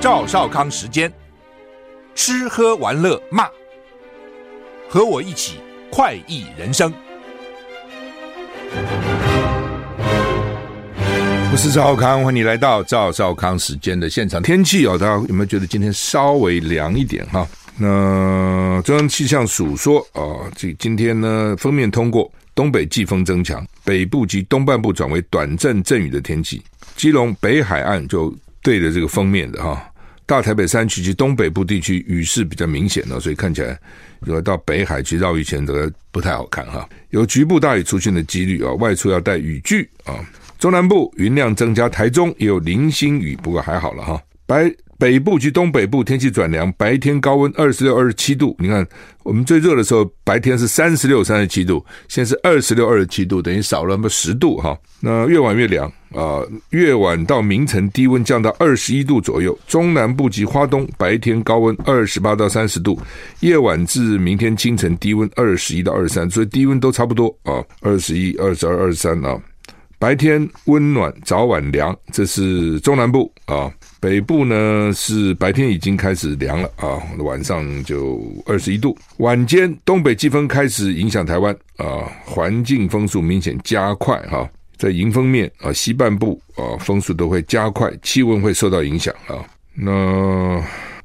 赵少康时间，吃喝玩乐骂，和我一起快意人生。我是赵少康，欢迎你来到赵少康时间的现场。天气哦，大家有没有觉得今天稍微凉一点哈？那中央气象署说啊，这今天呢，封面通过，东北季风增强，北部及东半部转为短阵阵雨的天气。基隆北海岸就对着这个封面的哈，大台北山区及东北部地区雨势比较明显的，所以看起来如果到北海去绕一圈，这个不太好看哈。有局部大雨出现的几率啊，外出要带雨具啊。中南部云量增加，台中也有零星雨，不过还好了哈。白。北部及东北部天气转凉，白天高温二十六、二十七度。你看，我们最热的时候，白天是三十六、三十七度，现在是二十六、二十七度，等于少了那么十度哈。那越晚越凉啊，越晚到明晨低温降到二十一度左右。中南部及花东白天高温二十八到三十度，夜晚至明天清晨低温二十一到二十三，所以低温都差不多啊，二十一、二十二、二十三啊。白天温暖，早晚凉，这是中南部啊。北部呢是白天已经开始凉了啊，晚上就二十一度。晚间东北季风开始影响台湾啊，环境风速明显加快哈，在迎风面啊，西半部啊风速都会加快，气温会受到影响啊。那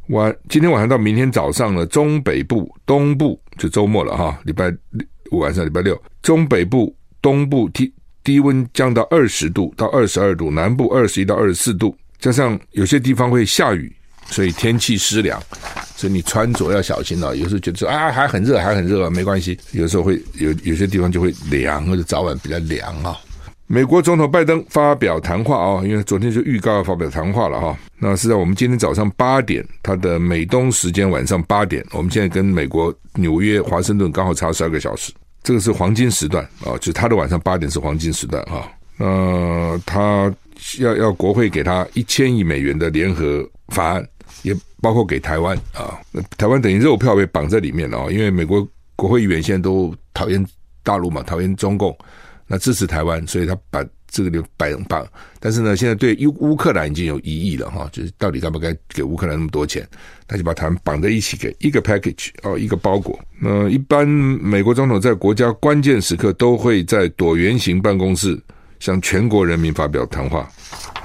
晚今天晚上到明天早上呢，中北部、东部就周末了哈，礼拜五晚上礼拜六，中北部、东部低低温降到二十度到二十二度，南部二十一到二十四度。加上有些地方会下雨，所以天气湿凉，所以你穿着要小心了。有时候觉得说啊，还很热，还很热，没关系。有时候会有有些地方就会凉，或者早晚比较凉啊。美国总统拜登发表谈话啊，因为昨天就预告要发表谈话了哈。那是在我们今天早上八点，他的美东时间晚上八点。我们现在跟美国纽约、华盛顿刚好差十二个小时，这个是黄金时段啊，就他的晚上八点是黄金时段哈。那他。要要国会给他一千亿美元的联合法案，也包括给台湾啊。台湾等于肉票被绑在里面了啊，因为美国国会议员现在都讨厌大陆嘛，讨厌中共，那支持台湾，所以他把这个就摆绑。但是呢，现在对乌乌克兰已经有疑义了哈，就是到底该不该给乌克兰那么多钱？他就把台湾绑在一起给一个 package 哦，一个包裹。那一般美国总统在国家关键时刻都会在椭圆形办公室。向全国人民发表谈话。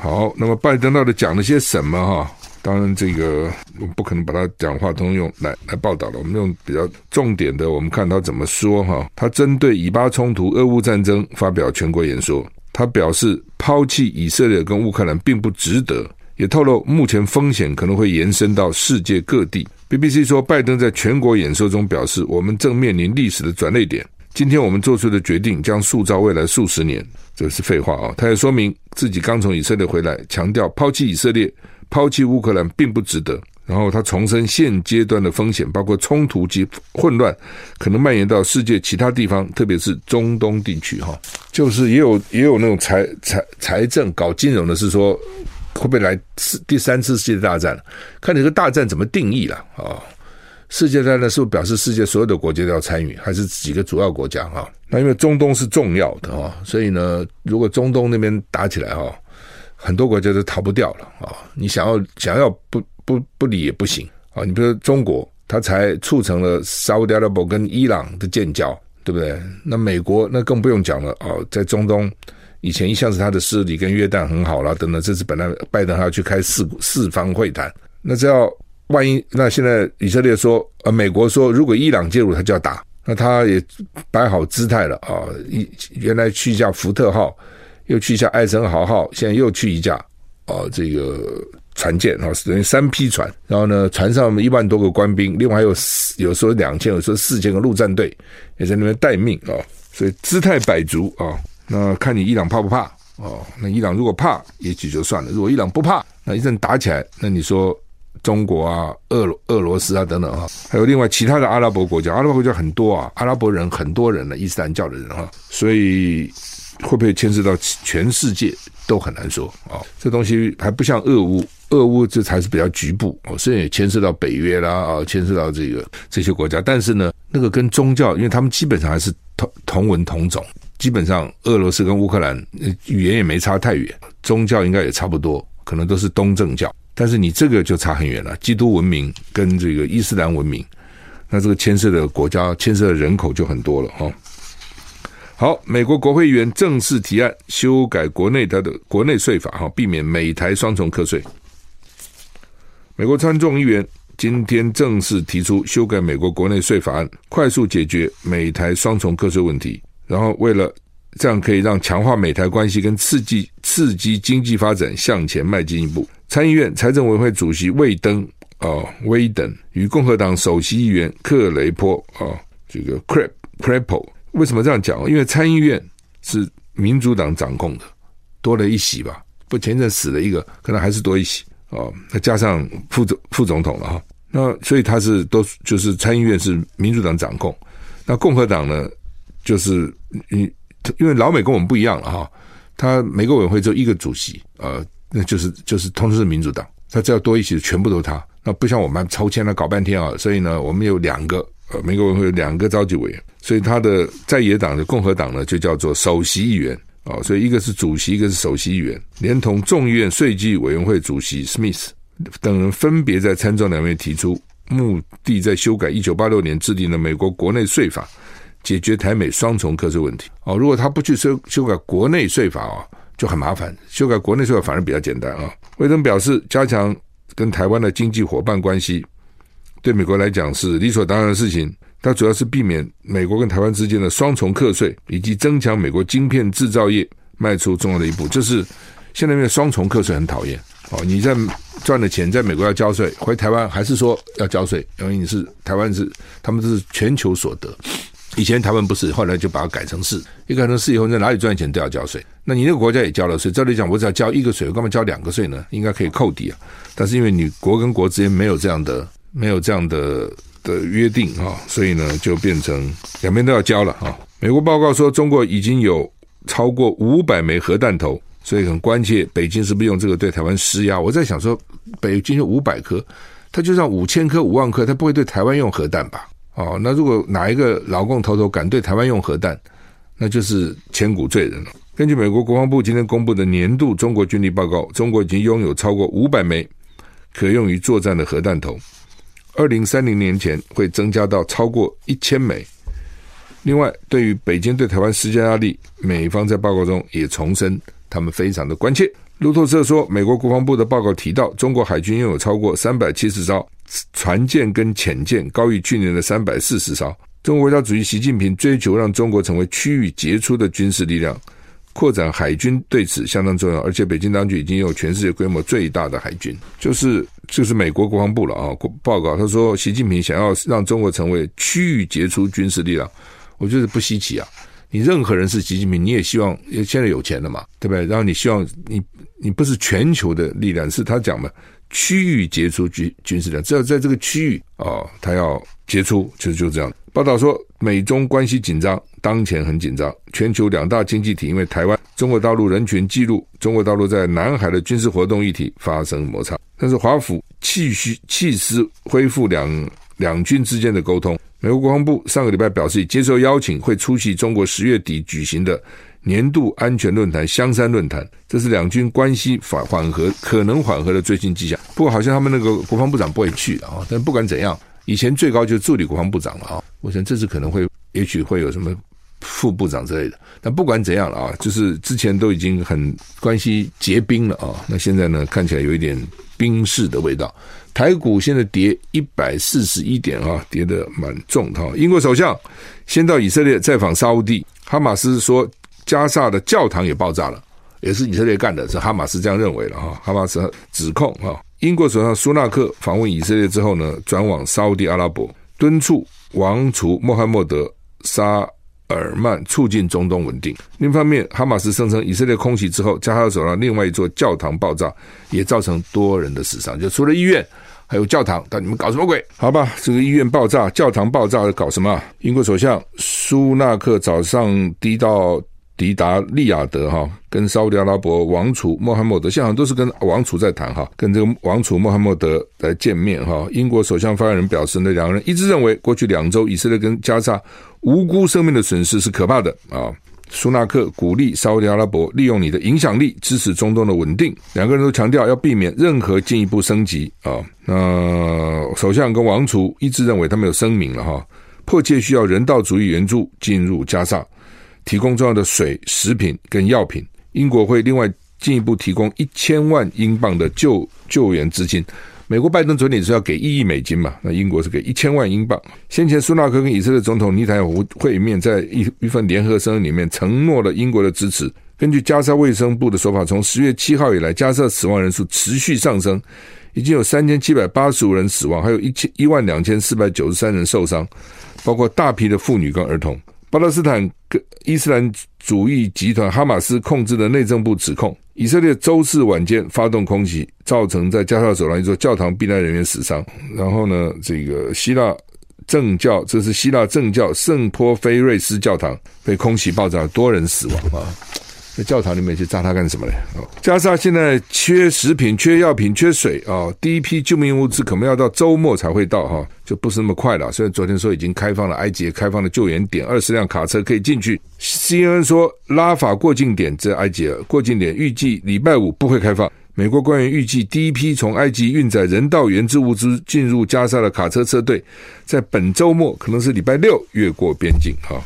好，那么拜登到底讲了些什么？哈，当然这个我不可能把他讲话都用来来报道了。我们用比较重点的，我们看他怎么说。哈，他针对以巴冲突、俄乌战争发表全国演说。他表示，抛弃以色列跟乌克兰并不值得，也透露目前风险可能会延伸到世界各地。BBC 说，拜登在全国演说中表示，我们正面临历史的转捩点。今天我们做出的决定将塑造未来数十年，这是废话啊！他也说明自己刚从以色列回来，强调抛弃以色列、抛弃乌克兰并不值得。然后他重申现阶段的风险，包括冲突及混乱可能蔓延到世界其他地方，特别是中东地区。哈，就是也有也有那种财财财政搞金融的，是说会不会来次第三次世界大战？看你这个大战怎么定义了啊？世界战呢，是不是表示世界所有的国家都要参与，还是几个主要国家哈？那因为中东是重要的哈，所以呢，如果中东那边打起来哈，很多国家都逃不掉了啊！你想要想要不不不理也不行啊！你比如说中国，它才促成了沙乌地阿拉伯跟伊朗的建交，对不对？那美国那更不用讲了啊，在中东以前一向是他的势力跟约旦很好了等等，这次本来拜登还要去开四四方会谈，那只要。万一那现在以色列说，呃，美国说，如果伊朗介入，他就要打，那他也摆好姿态了啊！一原来去一架福特号，又去一架艾森豪号，现在又去一架啊，这个船舰啊，等于三批船。然后呢，船上一万多个官兵，另外还有有说两千，有说四千个陆战队也在那边待命啊，所以姿态摆足啊。那看你伊朗怕不怕哦？那伊朗如果怕，也许就算了；如果伊朗不怕，那一阵打起来，那你说？中国啊，俄罗俄罗斯啊等等啊，还有另外其他的阿拉伯国家，阿拉伯国家很多啊，阿拉伯人很多人呢，伊斯兰教的人哈，所以会不会牵涉到全世界都很难说啊。这东西还不像俄乌，俄乌这才是比较局部哦，虽然也牵涉到北约啦啊，牵涉到这个这些国家，但是呢，那个跟宗教，因为他们基本上还是同同文同种，基本上俄罗斯跟乌克兰语言也没差太远，宗教应该也差不多，可能都是东正教。但是你这个就差很远了，基督文明跟这个伊斯兰文明，那这个牵涉的国家、牵涉的人口就很多了哈。好，美国国会议员正式提案修改国内它的国内税法哈，避免美台双重课税。美国参众议员今天正式提出修改美国国内税法案，快速解决美台双重课税问题。然后，为了这样可以让强化美台关系跟刺激刺激经济发展向前迈进一步，参议院财政委员会主席魏登啊威登与共和党首席议员克雷波啊这个 Crep Crepo 为什么这样讲？因为参议院是民主党掌控的，多了一席吧？不，前阵死了一个，可能还是多一席。哦，那加上副总副总统了哈，那所以他是都就是参议院是民主党掌控，那共和党呢，就是因因为老美跟我们不一样了哈，他每个委员会只有一个主席，呃，那就是就是通通是民主党，他只要多一席全部都是他，那不像我们抽签了搞半天啊，所以呢，我们有两个呃每个委员会有两个召集委员，所以他的在野党的共和党呢就叫做首席议员。哦，所以一个是主席，一个是首席议员，连同众议院税计委员会主席 Smith 等人分别在参众两院提出，目的在修改一九八六年制定的美国国内税法，解决台美双重课税问题。哦，如果他不去修修改国内税法啊，就很麻烦；修改国内税法反而比较简单啊。魏登表示，加强跟台湾的经济伙伴关系，对美国来讲是理所当然的事情。它主要是避免美国跟台湾之间的双重课税，以及增强美国晶片制造业迈出重要的一步。就是现在因为双重课税很讨厌哦，你在赚的钱在美国要交税，回台湾还是说要交税，因为你是台湾是他们这是全球所得。以前台湾不是，后来就把它改成是，一改成是以后，你在哪里赚钱都要交税。那你那个国家也交了税，照理讲我只要交一个税，我干嘛交两个税呢？应该可以扣抵啊。但是因为你国跟国之间没有这样的，没有这样的。的约定哈，所以呢，就变成两边都要交了哈。美国报告说，中国已经有超过五百枚核弹头，所以很关切北京是不是用这个对台湾施压。我在想说，北京有五百颗，他就算五千颗、五万颗，他不会对台湾用核弹吧？哦，那如果哪一个老共头头敢对台湾用核弹，那就是千古罪人了。根据美国国防部今天公布的年度中国军力报告，中国已经拥有超过五百枚可用于作战的核弹头。二零三零年前会增加到超过一千枚。另外，对于北京对台湾施加压力，美方在报告中也重申他们非常的关切。路透社说，美国国防部的报告提到，中国海军拥有超过三百七十艘船舰跟潜舰，高于去年的三百四十艘。中国国家主席习近平追求让中国成为区域杰出的军事力量。扩展海军对此相当重要，而且北京当局已经有全世界规模最大的海军，就是就是美国国防部了啊。报告他说，习近平想要让中国成为区域杰出军事力量，我觉得不稀奇啊。你任何人是习近平，你也希望现在有钱了嘛，对不对？然后你希望你你不是全球的力量，是他讲的区域杰出军军事力量，只要在这个区域啊，他要杰出，其实就是这样。报道说，美中关系紧张，当前很紧张。全球两大经济体因为台湾、中国大陆人权记录、中国大陆在南海的军事活动议题发生摩擦。但是华府继续弃师恢复两两军之间的沟通。美国国防部上个礼拜表示，接受邀请会出席中国十月底举行的年度安全论坛——香山论坛。这是两军关系缓缓和、可能缓和的最新迹象。不过，好像他们那个国防部长不会去啊。但不管怎样。以前最高就是助理国防部长了啊，我想这次可能会，也许会有什么副部长之类的。但不管怎样了啊，就是之前都已经很关系结冰了啊，那现在呢，看起来有一点冰释的味道。台股现在跌一百四十一点啊，跌得蛮重的。英国首相先到以色列再访沙乌地，哈马斯说加萨的教堂也爆炸了，也是以色列干的，是哈马斯这样认为了哈，哈马斯指控哈。英国首相苏纳克访问以色列之后呢，转往沙乌地阿拉伯，敦促王储穆罕默德沙尔曼促进中东稳定。另一方面，哈马斯声称以色列空袭之后，加沙走廊另外一座教堂爆炸，也造成多人的死伤。就除了医院，还有教堂，但你们搞什么鬼？好吧，这个医院爆炸，教堂爆炸，搞什么？英国首相苏纳克早上低到。迪达利亚德哈，跟沙乌地阿拉伯王储穆罕默德，现场都是跟王储在谈哈，跟这个王储穆罕默德来见面哈。英国首相发言人表示，那两个人一致认为，过去两周以色列跟加沙无辜生命的损失是可怕的啊，苏纳克鼓励沙乌地阿拉伯利用你的影响力支持中东的稳定。两个人都强调要避免任何进一步升级啊。那首相跟王储一致认为他们有声明了哈，迫切需要人道主义援助进入加沙，提供重要的水、食品跟药品。英国会另外进一步提供一千万英镑的救救援资金。美国拜登总理是要给一亿美金嘛？那英国是给一千万英镑。先前苏纳克跟以色列总统尼坦胡会面，在一一份联合声明里面承诺了英国的支持。根据加沙卫生部的说法，从十月七号以来，加沙死亡人数持续上升，已经有三千七百八十五人死亡，还有一千一万两千四百九十三人受伤，包括大批的妇女跟儿童。巴勒斯坦跟伊斯兰主义集团哈马斯控制的内政部指控。以色列周四晚间发动空袭，造成在加沙走廊一座教堂避难人员死伤。然后呢，这个希腊正教，这是希腊正教圣波菲瑞斯教堂被空袭爆炸，多人死亡啊。在教堂里面去炸它干什么呢？加沙现在缺食品、缺药品、缺水啊！第一批救命物资可能要到周末才会到哈，就不是那么快了。虽然昨天说已经开放了埃及开放了救援点，二十辆卡车可以进去。CNN 说拉法过境点在埃及过境点预计礼拜五不会开放。美国官员预计第一批从埃及运载人道援助物资进入加沙的卡车车队，在本周末可能是礼拜六越过边境哈。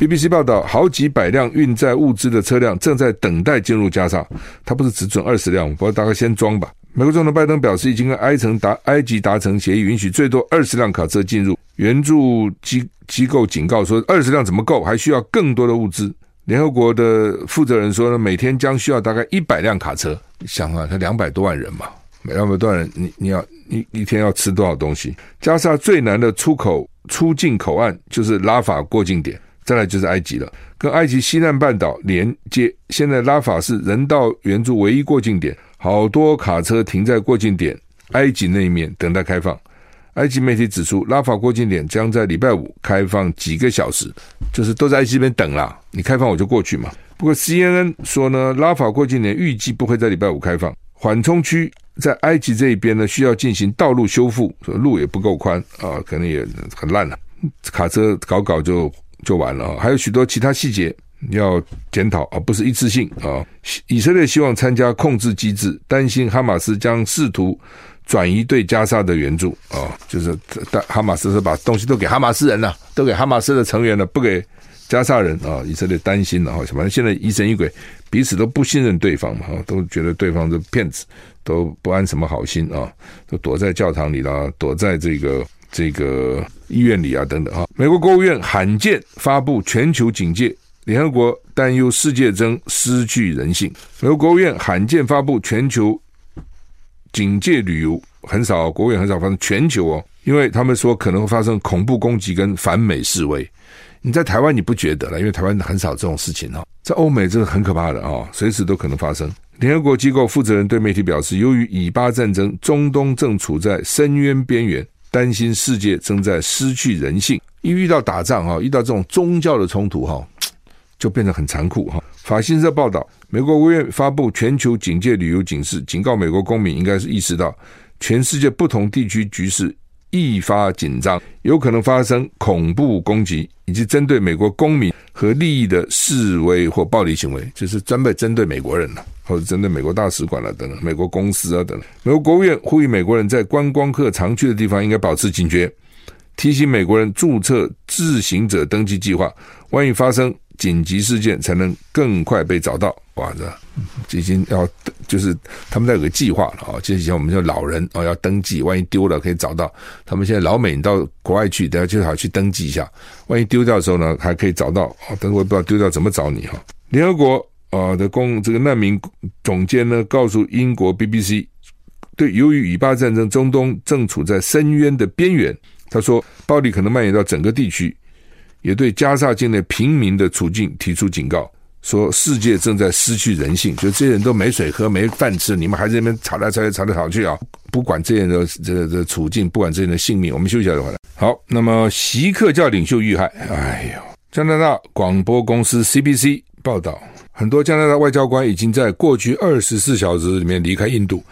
BBC 报道，好几百辆运载物资的车辆正在等待进入加沙。他不是只准二十辆，不过大概先装吧。美国总统拜登表示，已经跟埃城达埃及达成协议，允许最多二十辆卡车进入。援助机机构警告说，二十辆怎么够？还需要更多的物资。联合国的负责人说呢，每天将需要大概一百辆卡车。你想啊，他两百多万人嘛，两百多万人，你你要你一天要吃多少东西？加沙最难的出口出境口岸就是拉法过境点。再来就是埃及了，跟埃及西南半岛连接。现在拉法是人道援助唯一过境点，好多卡车停在过境点埃及那一面等待开放。埃及媒体指出，拉法过境点将在礼拜五开放几个小时，就是都在埃及这边等啦。你开放我就过去嘛。不过 CNN 说呢，拉法过境点预计不会在礼拜五开放。缓冲区在埃及这一边呢，需要进行道路修复，路也不够宽啊，可能也很烂了，卡车搞搞就。就完了啊！还有许多其他细节要检讨，而不是一次性啊。以色列希望参加控制机制，担心哈马斯将试图转移对加沙的援助啊，就是哈马斯是把东西都给哈马斯人了，都给哈马斯的成员了，不给加沙人啊。以色列担心了哈，反正现在疑神疑鬼，彼此都不信任对方嘛，都觉得对方是骗子，都不安什么好心啊，都躲在教堂里了，躲在这个。这个医院里啊，等等哈。美国国务院罕见发布全球警戒，联合国担忧世界正失去人性。美国国务院罕见发布全球警戒旅游，很少，国务院很少发生全球哦，因为他们说可能会发生恐怖攻击跟反美示威。你在台湾你不觉得了，因为台湾很少这种事情哦，在欧美这个很可怕的啊，随时都可能发生。联合国机构负责人对媒体表示，由于以巴战争，中东正处在深渊边缘。担心世界正在失去人性，一遇到打仗哈，遇到这种宗教的冲突哈，就变得很残酷哈。法新社报道，美国国务院发布全球警戒旅游警示，警告美国公民应该是意识到，全世界不同地区局势愈发紧张，有可能发生恐怖攻击，以及针对美国公民和利益的示威或暴力行为，就是专门针对美国人了。或者针对美国大使馆了等等，美国公司啊等等，美国国务院呼吁美国人在观光客常去的地方应该保持警觉，提醒美国人注册自行者登记计划，万一发生紧急事件才能更快被找到。哇，这已经要就是他们在有个计划了啊，就以前我们叫老人啊要登记，万一丢了可以找到。他们现在老美你到国外去，等下就好去登记一下，万一丢掉的时候呢，还可以找到。啊，等会我不知道丢掉怎么找你哈。联合国。啊的公这个难民总监呢，告诉英国 BBC，对，由于以巴战争，中东正处在深渊的边缘。他说，暴力可能蔓延到整个地区，也对加沙境内平民的处境提出警告，说世界正在失去人性，就这些人都没水喝、没饭吃，你们还在那边吵来吵去、吵来吵去啊！不管这些的这这处境，不管这些的性命，我们休息一下就回来。好，那么锡克教领袖遇害，哎呦，加拿大广播公司 CBC 报道。很多加拿大外交官已经在过去二十四小时里面离开印度，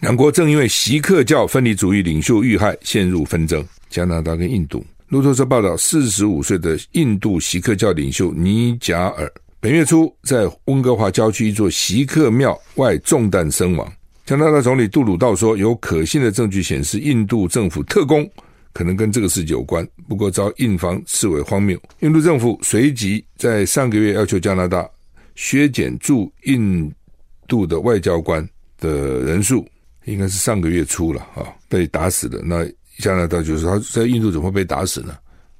两国正因为锡克教分离主义领袖遇害陷入纷争。加拿大跟印度路透社报道，四十五岁的印度锡克教领袖尼贾尔本月初在温哥华郊区一座锡克庙外中弹身亡。加拿大总理杜鲁道说，有可信的证据显示，印度政府特工可能跟这个事有关，不过遭印方视为荒谬。印度政府随即在上个月要求加拿大削减驻印度的外交官的人数，应该是上个月初了啊，被打死的那。加拿大就是他在印度怎么会被打死呢？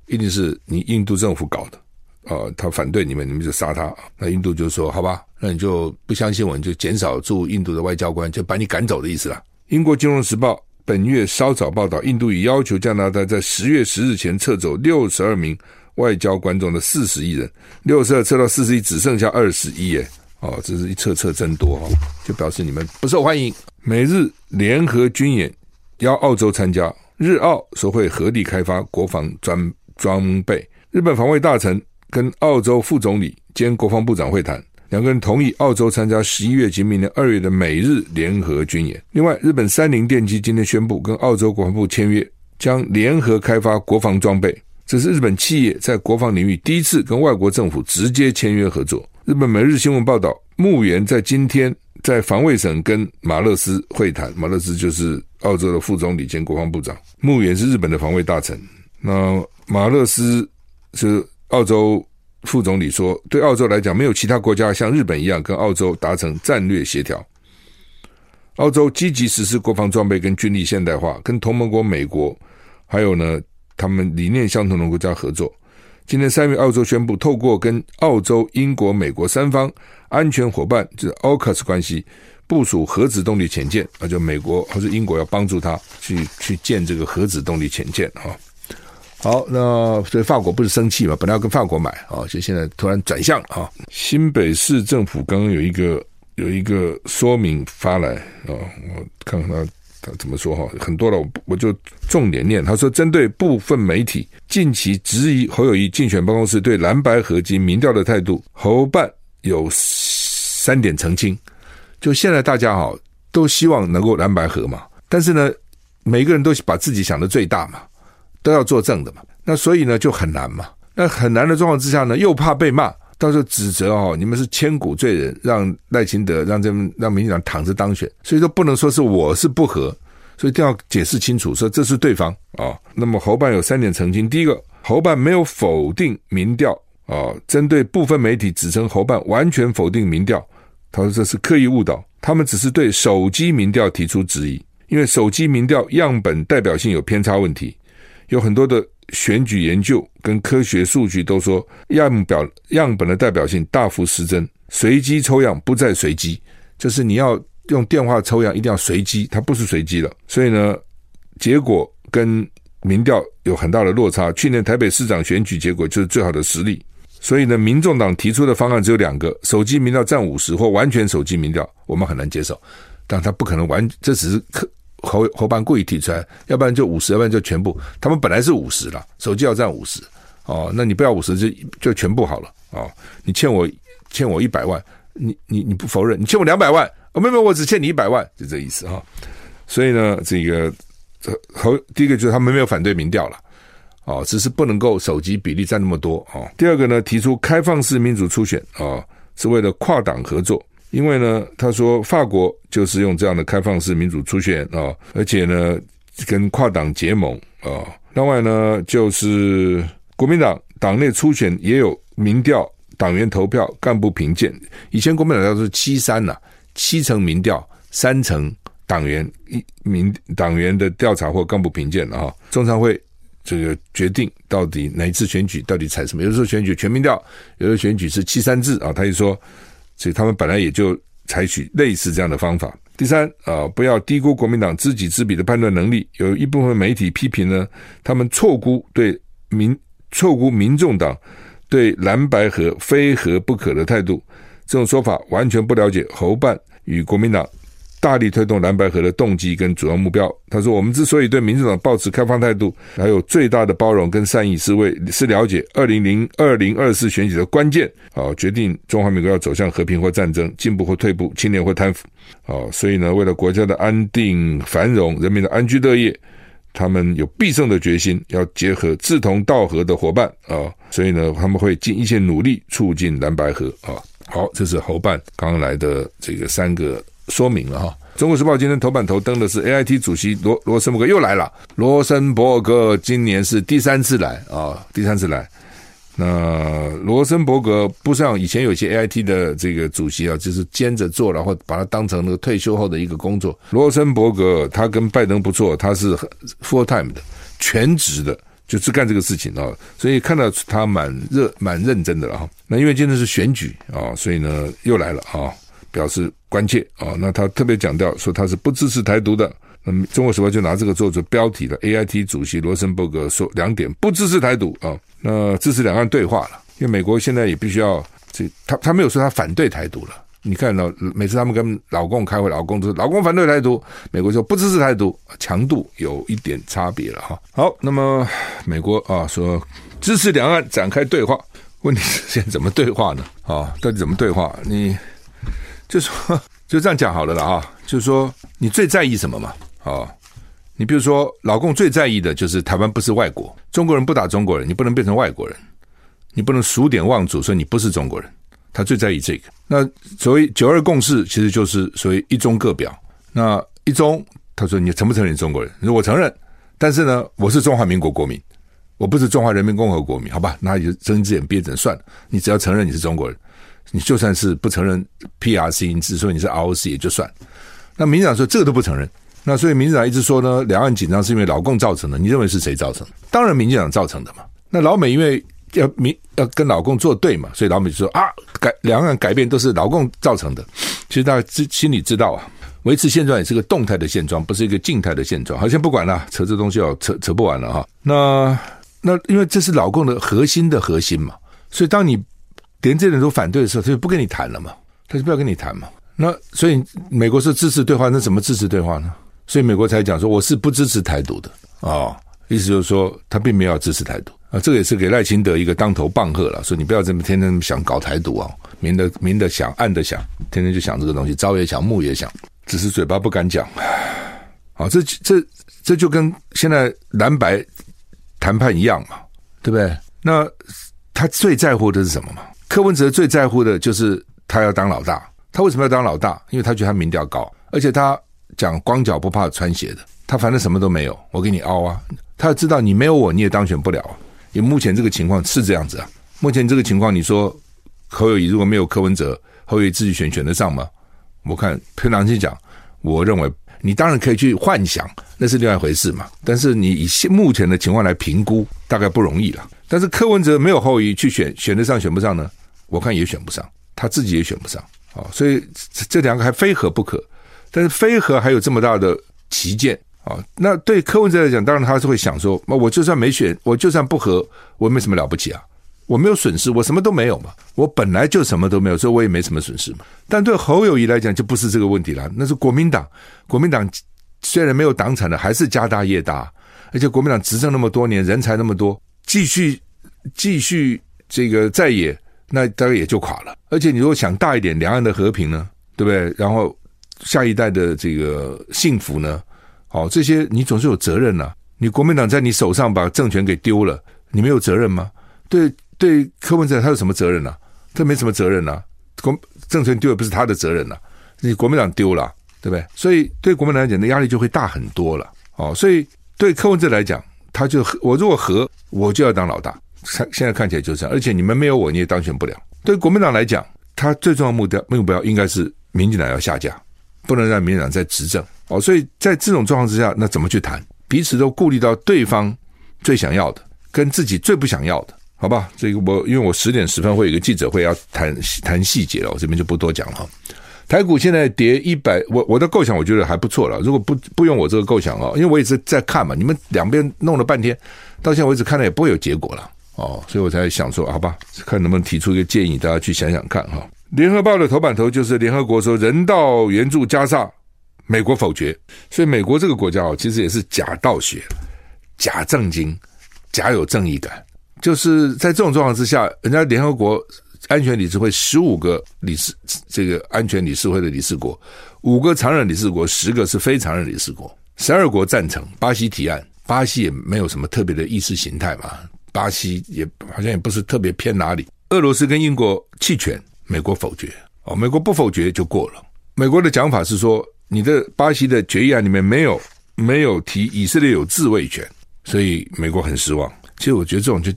一定是你印度政府搞的啊、他反对你们，你们就杀他。那印度就说：“好吧，那你就不相信我，你就减少驻印度的外交官，就把你赶走的意思了。”英国金融时报本月稍早报道，印度已要求加拿大在十月十日前撤走六十二名外交官中的四十亿人，六十二撤到四十亿，只剩下二十一耶！哦，这是一撤撤真多哈，就表示你们不受欢迎。美日联合军演邀澳洲参加。日澳说会合力开发国防装装备。日本防卫大臣跟澳洲副总理兼国防部长会谈，两个人同意澳洲参加十一月及明年二月的美日联合军演。另外，日本三菱电机今天宣布跟澳洲国防部签约，将联合开发国防装备。这是日本企业在国防领域第一次跟外国政府直接签约合作。日本每日新闻报道，木原在今天在防卫省跟马勒斯会谈，马勒斯就是。澳洲的副总理兼国防部长木原是日本的防卫大臣，那马勒斯是澳洲副总理说，对澳洲来讲，没有其他国家像日本一样跟澳洲达成战略协调。澳洲积极实施国防装备跟军力现代化，跟同盟国美国还有呢他们理念相同的国家合作。今年三月，澳洲宣布透过跟澳洲、英国、美国三方安全伙伴，就是 AUKUS 关系。部署核子动力潜舰，那就美国或者英国要帮助他去去建这个核子动力潜舰啊。好，那所以法国不是生气嘛？本来要跟法国买啊，就现在突然转向啊。新北市政府刚刚有一个有一个说明发来啊，我看看他他怎么说哈，很多了，我我就重点念。他说，针对部分媒体近期质疑侯友谊竞选办公室对蓝白合金民调的态度，侯办有三点澄清。就现在大家哈都希望能够蓝白合嘛，但是呢，每个人都把自己想的最大嘛，都要作证的嘛，那所以呢就很难嘛。那很难的状况之下呢，又怕被骂，到时候指责哦，你们是千古罪人，让赖清德让这让民进党躺着当选，所以说不能说是我是不合，所以一定要解释清楚，说这是对方啊、哦。那么侯办有三点澄清，第一个，侯办没有否定民调啊，针对部分媒体指称侯办完全否定民调。他说这是刻意误导，他们只是对手机民调提出质疑，因为手机民调样本代表性有偏差问题，有很多的选举研究跟科学数据都说样表样本的代表性大幅失真，随机抽样不再随机，就是你要用电话抽样一定要随机，它不是随机了，所以呢，结果跟民调有很大的落差。去年台北市长选举结果就是最好的实例。所以呢，民众党提出的方案只有两个：手机民调占五十或完全手机民调，我们很难接受。但他不可能完，这只是侯侯办故意提出来，要不然就五十，要不然就全部。他们本来是五十了，手机要占五十哦，那你不要五十就就全部好了哦。你欠我欠我一百万，你你你不否认？你欠我两百万，哦，没有没有，我只欠你一百万，就这意思哈、所以呢，这个这侯第一个就是他们没有反对民调了。哦，只是不能够手机比例占那么多哦。第二个呢，提出开放式民主初选啊，是为了跨党合作。因为呢，他说法国就是用这样的开放式民主初选啊，而且呢，跟跨党结盟啊。另外呢，就是国民党党内初选也有民调，党员投票，干部评鉴。以前国民党叫做七三呐，七成民调，三成党员一民党员的调查或干部评鉴啊。中常会。这个决定到底哪一次选举到底采什么？有的时候选举全民调，有的选举是七三制啊。他就说，所以他们本来也就采取类似这样的方法。第三啊，不要低估国民党知己知彼的判断能力。有一部分媒体批评呢，他们错估对民错估民众党对蓝白合非合不可的态度。这种说法完全不了解侯办与国民党。大力推动蓝白合的动机跟主要目标。他说：“我们之所以对民主党保持开放态度，还有最大的包容跟善意，是为是了解二零零二零二四选举的关键啊，决定中华民国要走向和平或战争、进步或退步、清廉或贪腐啊。所以呢，为了国家的安定繁荣、人民的安居乐业，他们有必胜的决心，要结合志同道合的伙伴啊，所以呢，他们会尽一切努力促进蓝白合啊。好，这是侯办刚来的这个三个说明了哈。中国时报今天头版头登的是 AIT 主席罗罗森伯格又来了，罗森伯格今年是第三次来啊，第三次来。那罗森伯格不像以前有些 AIT 的这个主席啊，就是兼着做，然后把他当成那个退休后的一个工作。罗森伯格他跟拜登不错，他是 full time 的，全职的，就只干这个事情啊，所以看到他蛮热蛮认真的了哈。那因为今天是选举啊，所以呢又来了啊，表示关切啊。那他特别强调说他是不支持台独的。那么《中国时报》就拿这个做做标题了，AIT 主席罗森伯格说两点不支持台独啊。那支持两岸对话了，因为美国现在也必须要这，他他没有说他反对台独了。你看到每次他们跟老共开会，老共都是老共反对台独，美国说不支持台独，强度有一点差别了哈。好，那么美国啊说支持两岸展开对话，问题是现在怎么对话呢？啊，到底怎么对话？你就说 就这样讲好了了啊，就是说你最在意什么嘛？啊。你比如说，老共最在意的就是台湾不是外国，中国人不打中国人，你不能变成外国人，你不能数典忘祖说你不是中国人，他最在意这个。那所谓九二共识，其实就是所谓一中各表。那一中，他说你承不承认中国人？你说我承认，但是呢，我是中华民国国民，我不是中华人民共和国民，好吧？那就睁一只眼闭一只眼算了。你只要承认你是中国人，你就算是不承认 PRC，你只说你是 ROC 也就算。那民进党说这个都不承认。那所以民进党一直说呢，两岸紧张是因为老共造成的。你认为是谁造成的？当然民进党造成的嘛。那老美因为要民要跟老共作对嘛，所以老美就说啊，改两岸改变都是老共造成的。其实大家知心里知道啊，维持现状也是个动态的现状，不是一个静态的现状。好，先不管了，扯这东西要扯扯不完了哈。那那因为这是老共的核心的核心嘛，所以当你连这点都反对的时候，他就不跟你谈了嘛，他就不要跟你谈嘛。那所以美国是支持对话，那怎么支持对话呢？所以美国才讲说我是不支持台独的啊、哦，意思就是说他并没有支持台独啊，这个也是给赖清德一个当头棒喝了，说你不要这么天天想搞台独啊，明的明的想，暗的想，天天就想这个东西，朝也想，暮也想，只是嘴巴不敢讲。好，这这这就跟现在蓝白谈判一样嘛，对不对？那他最在乎的是什么嘛？柯文哲最在乎的就是他要当老大，他为什么要当老大？因为他觉得他民调高，而且他。讲光脚不怕穿鞋的，他反正什么都没有，我给你凹啊！他要知道你没有我，你也当选不了啊！因为目前这个情况是这样子啊。目前这个情况，你说侯友谊如果没有柯文哲，侯友谊自己选选得上吗？我看凭良心讲，我认为你当然可以去幻想，那是另外一回事嘛。但是你以现目前的情况来评估，大概不容易了。但是柯文哲没有侯友宜去选，选得上选不上呢？我看也选不上，他自己也选不上啊。所以这两个还非合不可。但是非合还有这么大的歧见啊！那对柯文哲来讲，当然他是会想说：那我就算没选，我就算不合，我没什么了不起啊！我没有损失，我什么都没有嘛！我本来就什么都没有，所以我也没什么损失嘛。但对侯友谊来讲，就不是这个问题了。那是国民党，国民党虽然没有党产的，还是家大业大，而且国民党执政那么多年，人才那么多，继续继续这个在野，那大概也就垮了。而且你如果想大一点，两岸的和平呢，对不对？然后。下一代的这个幸福呢？哦，这些你总是有责任呐、你国民党在你手上把政权给丢了，你没有责任吗？对对，柯文哲他有什么责任呢、啊？他没什么责任呐、国政权丢了不是他的责任呐、你国民党丢了，对不对？所以对国民党来讲，的压力就会大很多了。哦，所以对柯文哲来讲，他就我如果和我就要当老大。现现在看起来就是这样，而且你们没有我，你也当选不了。对国民党来讲，他最重要目标目标应该是民进党要下架。不能让民进党再执政哦，所以在这种状况之下，那怎么去谈？彼此都顾虑到对方最想要的，跟自己最不想要的，好吧？这个我因为我十点十分会有一个记者会要谈谈细节了，我这边就不多讲了。台股现在跌一百，我我的构想我觉得还不错了。如果不不用我这个构想哦，因为我也是在看嘛，你们两边弄了半天，到现在为止看来也不会有结果了哦，所以我才想说，好吧，看能不能提出一个建议，大家去想想看哈。联合报的头版头就是联合国说人道援助加上，美国否决，所以美国这个国家哦，其实也是假道学、假正经、假有正义感。就是在这种状况之下，人家联合国安全理事会十五个理事，这个安全理事会的理事国，五个常任理事国，十个是非常任理事国，十二国赞成巴西提案，巴西也没有什么特别的意识形态嘛，巴西也好像也不是特别偏哪里。俄罗斯跟英国弃权，美国否决哦，美国不否决就过了。美国的讲法是说，你的巴西的决议案里面没有没有提以色列有自卫权，所以美国很失望。其实我觉得这种就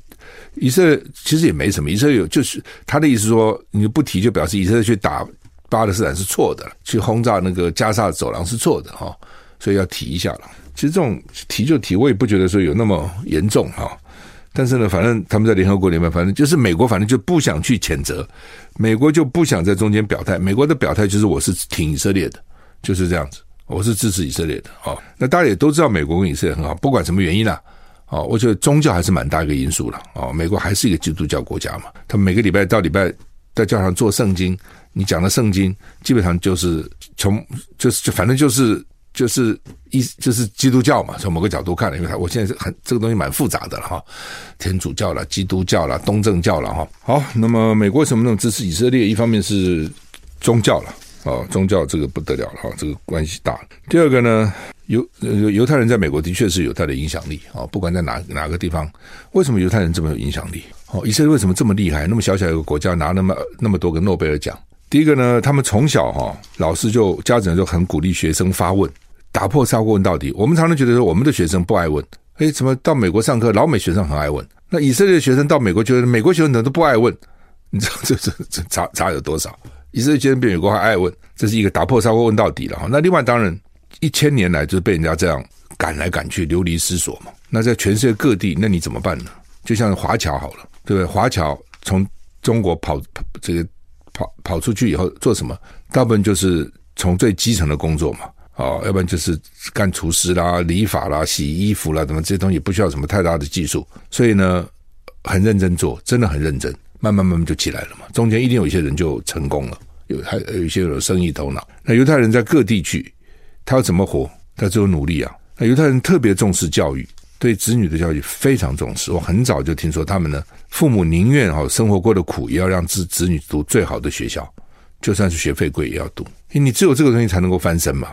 以色列其实也没什么，以色列有就是他的意思说，你不提就表示以色列去打巴勒斯坦是错的，去轰炸那个加沙走廊是错的哈，所以要提一下了。其实这种提就提，我也不觉得说有那么严重哈。但是呢，反正他们在联合国里面，反正就是美国，反正就不想去谴责，美国就不想在中间表态。美国的表态就是我是挺以色列的，就是这样子，我是支持以色列的。哦，那大家也都知道，美国跟以色列很好，不管什么原因啦。哦，我觉得宗教还是蛮大一个因素了。哦，美国还是一个基督教国家嘛，他们每个礼拜到礼拜在教堂做圣经，你讲的圣经基本上就是从就是就反正就是。就是一就是基督教嘛，从某个角度看，因为它我现在是很这个东西蛮复杂的了哈，天主教了、基督教了、东正教了哈。好，那么美国为什么那么支持以色列？一方面是宗教了啊，宗教这个不得了了哈，这个关系大。第二个呢，犹犹太人在美国的确是有他的影响力啊，不管在哪哪个地方，为什么犹太人这么有影响力？哦，以色列为什么这么厉害？那么小小一个国家拿那么那么多个诺贝尔奖？第一个呢，他们从小哈老师就家长就很鼓励学生发问。打破砂锅问到底。我们常常觉得说，我们的学生不爱问。诶，怎么到美国上课，老美学生很爱问？那以色列的学生到美国，觉得美国学生怎么都不爱问？你知道这这这差差有多少？以色列学生比美国还爱问，这是一个打破砂锅问到底了哈。那另外当然，一千年来就是被人家这样赶来赶去，流离失所嘛。那在全世界各地，那你怎么办呢？就像华侨好了，对不对？华侨从中国跑这个跑跑出去以后做什么？大部分就是从最基层的工作嘛。哦，要不然就是干厨师啦、理发啦、洗衣服啦，等等这些东西不需要什么太大的技术，所以呢，很认真做，真的很认真，慢慢慢慢就起来了嘛。中间一定有一些人就成功了，有还有一些有生意头脑。那犹太人在各地区，他要怎么活？他只有努力啊。那犹太人特别重视教育，对子女的教育非常重视。我很早就听说他们呢，父母宁愿哈生活过得苦，也要让子子女读最好的学校，就算是学费贵也要读，因为你只有这个东西才能够翻身嘛。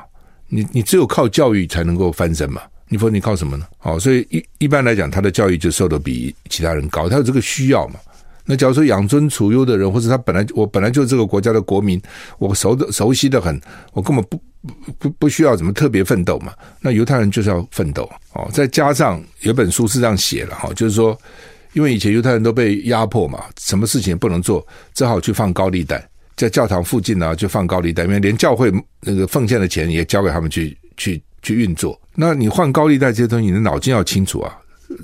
你你只有靠教育才能够翻身嘛？你说你靠什么呢？好，所以一一般来讲，他的教育就受得比其他人高，他有这个需要嘛。那假如说养尊处优的人，或者他本来我本来就是这个国家的国民，我熟的熟悉的很，我根本不不不需要怎么特别奋斗嘛。那犹太人就是要奋斗哦。再加上有本书是这样写了哈，就是说，因为以前犹太人都被压迫嘛，什么事情也不能做，只好去放高利贷。在教堂附近呢，就放高利贷，因为连教会那个奉献的钱也交给他们去去去运作。那你换高利贷这些东西，你的脑筋要清楚啊，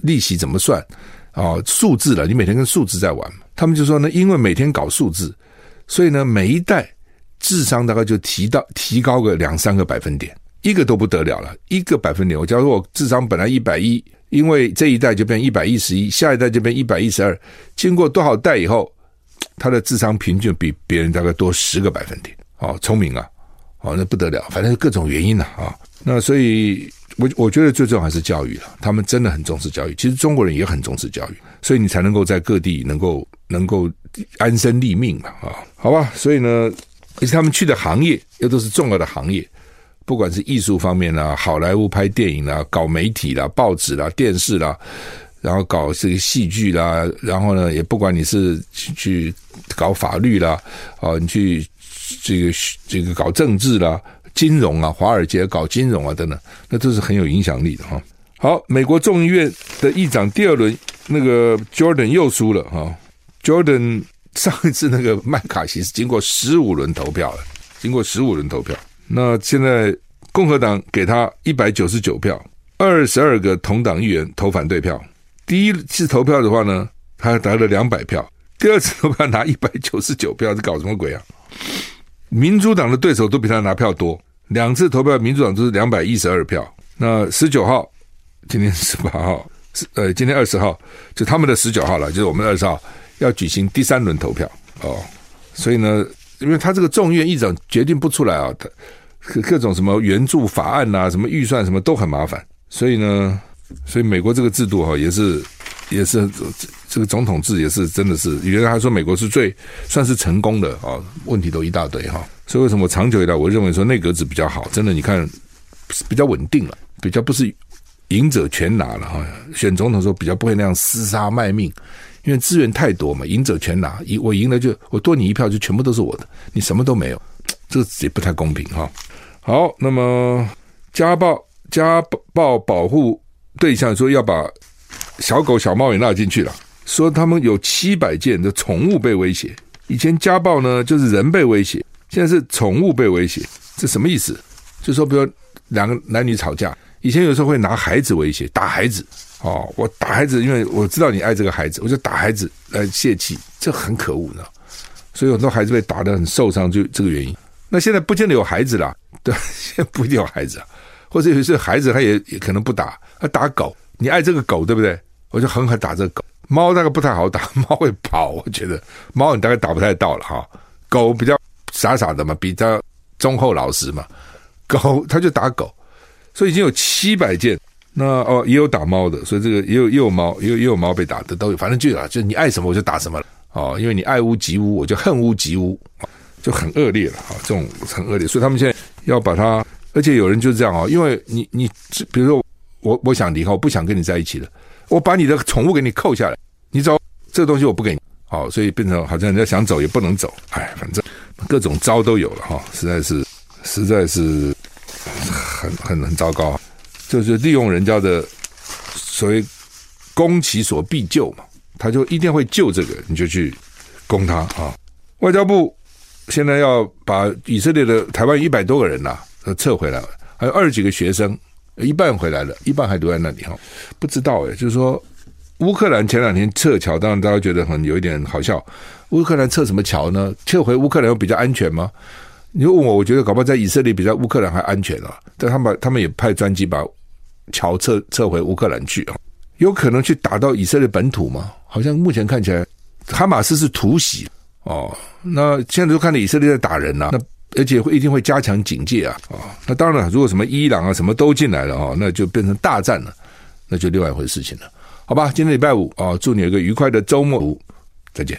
利息怎么算啊？数字了，你每天跟数字在玩。他们就说呢，因为每天搞数字，所以呢，每一代智商大概就提到提高个两三个百分点，一个都不得了了，一个百分点。我假如我智商本来一百一，因为这一代就变一百一十一，下一代就变一百一十二，经过多少代以后？他的智商平均比别人大概多十个百分点，哦，聪明啊，哦，那不得了，反正各种原因呐，啊，那所以，我我觉得最重要还是教育了，他们真的很重视教育，其实中国人也很重视教育，所以你才能够在各地能够能够安身立命嘛，啊，好吧，所以呢，而且他们去的行业又都是重要的行业，不管是艺术方面啦，好莱坞拍电影啦，搞媒体啦，报纸啦，电视啦。然后搞这个戏剧啦，然后呢，也不管你是去去搞法律啦，啊，你去这个这个搞政治啦、金融啊，华尔街搞金融啊等等，那都是很有影响力的哈。好，美国众议院的议长第二轮那个 Jordan 又输了哈。Jordan 上一次那个麦卡锡是经过十五轮投票的，经过十五轮投票，那现在共和党给他一百九十九票，二十二个同党议员投反对票。第一次投票的话呢，他得了两百票；第二次投票拿一百九十九票，是搞什么鬼啊？民主党的对手都比他拿票多，两次投票，民主党都是两百一十二票。那十九号，今天十八号，呃，今天二十号，就他们的十九号了，就是我们二十号要举行第三轮投票哦。所以呢，因为他这个众议院议长决定不出来啊，他各种什么援助法案呐、啊，什么预算什么都很麻烦，所以呢。所以美国这个制度哈也是也是这个总统制也是真的是，原来他说美国是最算是成功的啊，问题都一大堆哈。所以为什么长久以来我认为说内阁制比较好？真的你看比较稳定了，比较不是赢者全拿了哈。选总统的时候比较不会那样厮杀卖命，因为资源太多嘛，赢者全拿，我赢了就我多你一票就全部都是我的，你什么都没有，这个也不太公平哈。好，那么家暴家暴保护对象说要把小狗小猫也纳进去了，说他们有七百件的宠物被威胁。以前家暴呢就是人被威胁，现在是宠物被威胁，这什么意思？就说比如两个男女吵架，以前有时候会拿孩子威胁，打孩子哦，我打孩子，因为我知道你爱这个孩子，我就打孩子来泄气，这很可恶呢。所以很多孩子被打得很受伤，就这个原因。那现在不见得有孩子了，对，现在不一定有孩子，或者有些孩子他也也可能不打，他打狗，你爱这个狗对不对？我就狠狠打这个狗。猫大概不太好打，猫会跑，我觉得猫你大概打不太到了哈。狗比较傻傻的嘛，比较忠厚老实嘛。狗他就打狗，所以已经有七百件。那哦也有打猫的，所以这个也有也有猫，也有也有猫被打的都有。反正就有啊，就你爱什么我就打什么了哦，因为你爱屋及乌，我就恨屋及乌。就很恶劣了哈，这种很恶劣，所以他们现在要把它，而且有人就是这样哦，因为你你，比如说我我想离开，我不想跟你在一起了，我把你的宠物给你扣下来，你走，这个东西我不给你，好，所以变成好像人家想走也不能走，哎，反正各种招都有了哈，实在是实在是很很很糟糕，就是利用人家的所谓攻其所必救嘛，他就一定会救这个，你就去攻他啊，外交部。现在要把以色列的台湾一百多个人呐、啊，呃撤回来了，还有二十几个学生，一半回来了，一半还留在那里哈。不知道诶，就是说乌克兰前两天撤侨，当然大家觉得很有一点好笑。乌克兰撤什么侨呢？撤回乌克兰有比较安全吗？你问我，我觉得搞不好在以色列比较乌克兰还安全啊。但他们他们也派专机把桥撤撤回乌克兰去啊，有可能去打到以色列本土吗？好像目前看起来，哈马斯是突袭。哦，那现在都看到以色列在打人呐、那而且会一定会加强警戒啊，啊、那当然了，如果什么伊朗啊什么都进来了啊、那就变成大战了，那就另外一回事情了，好吧？今天礼拜五啊、祝你有个愉快的周末，再见。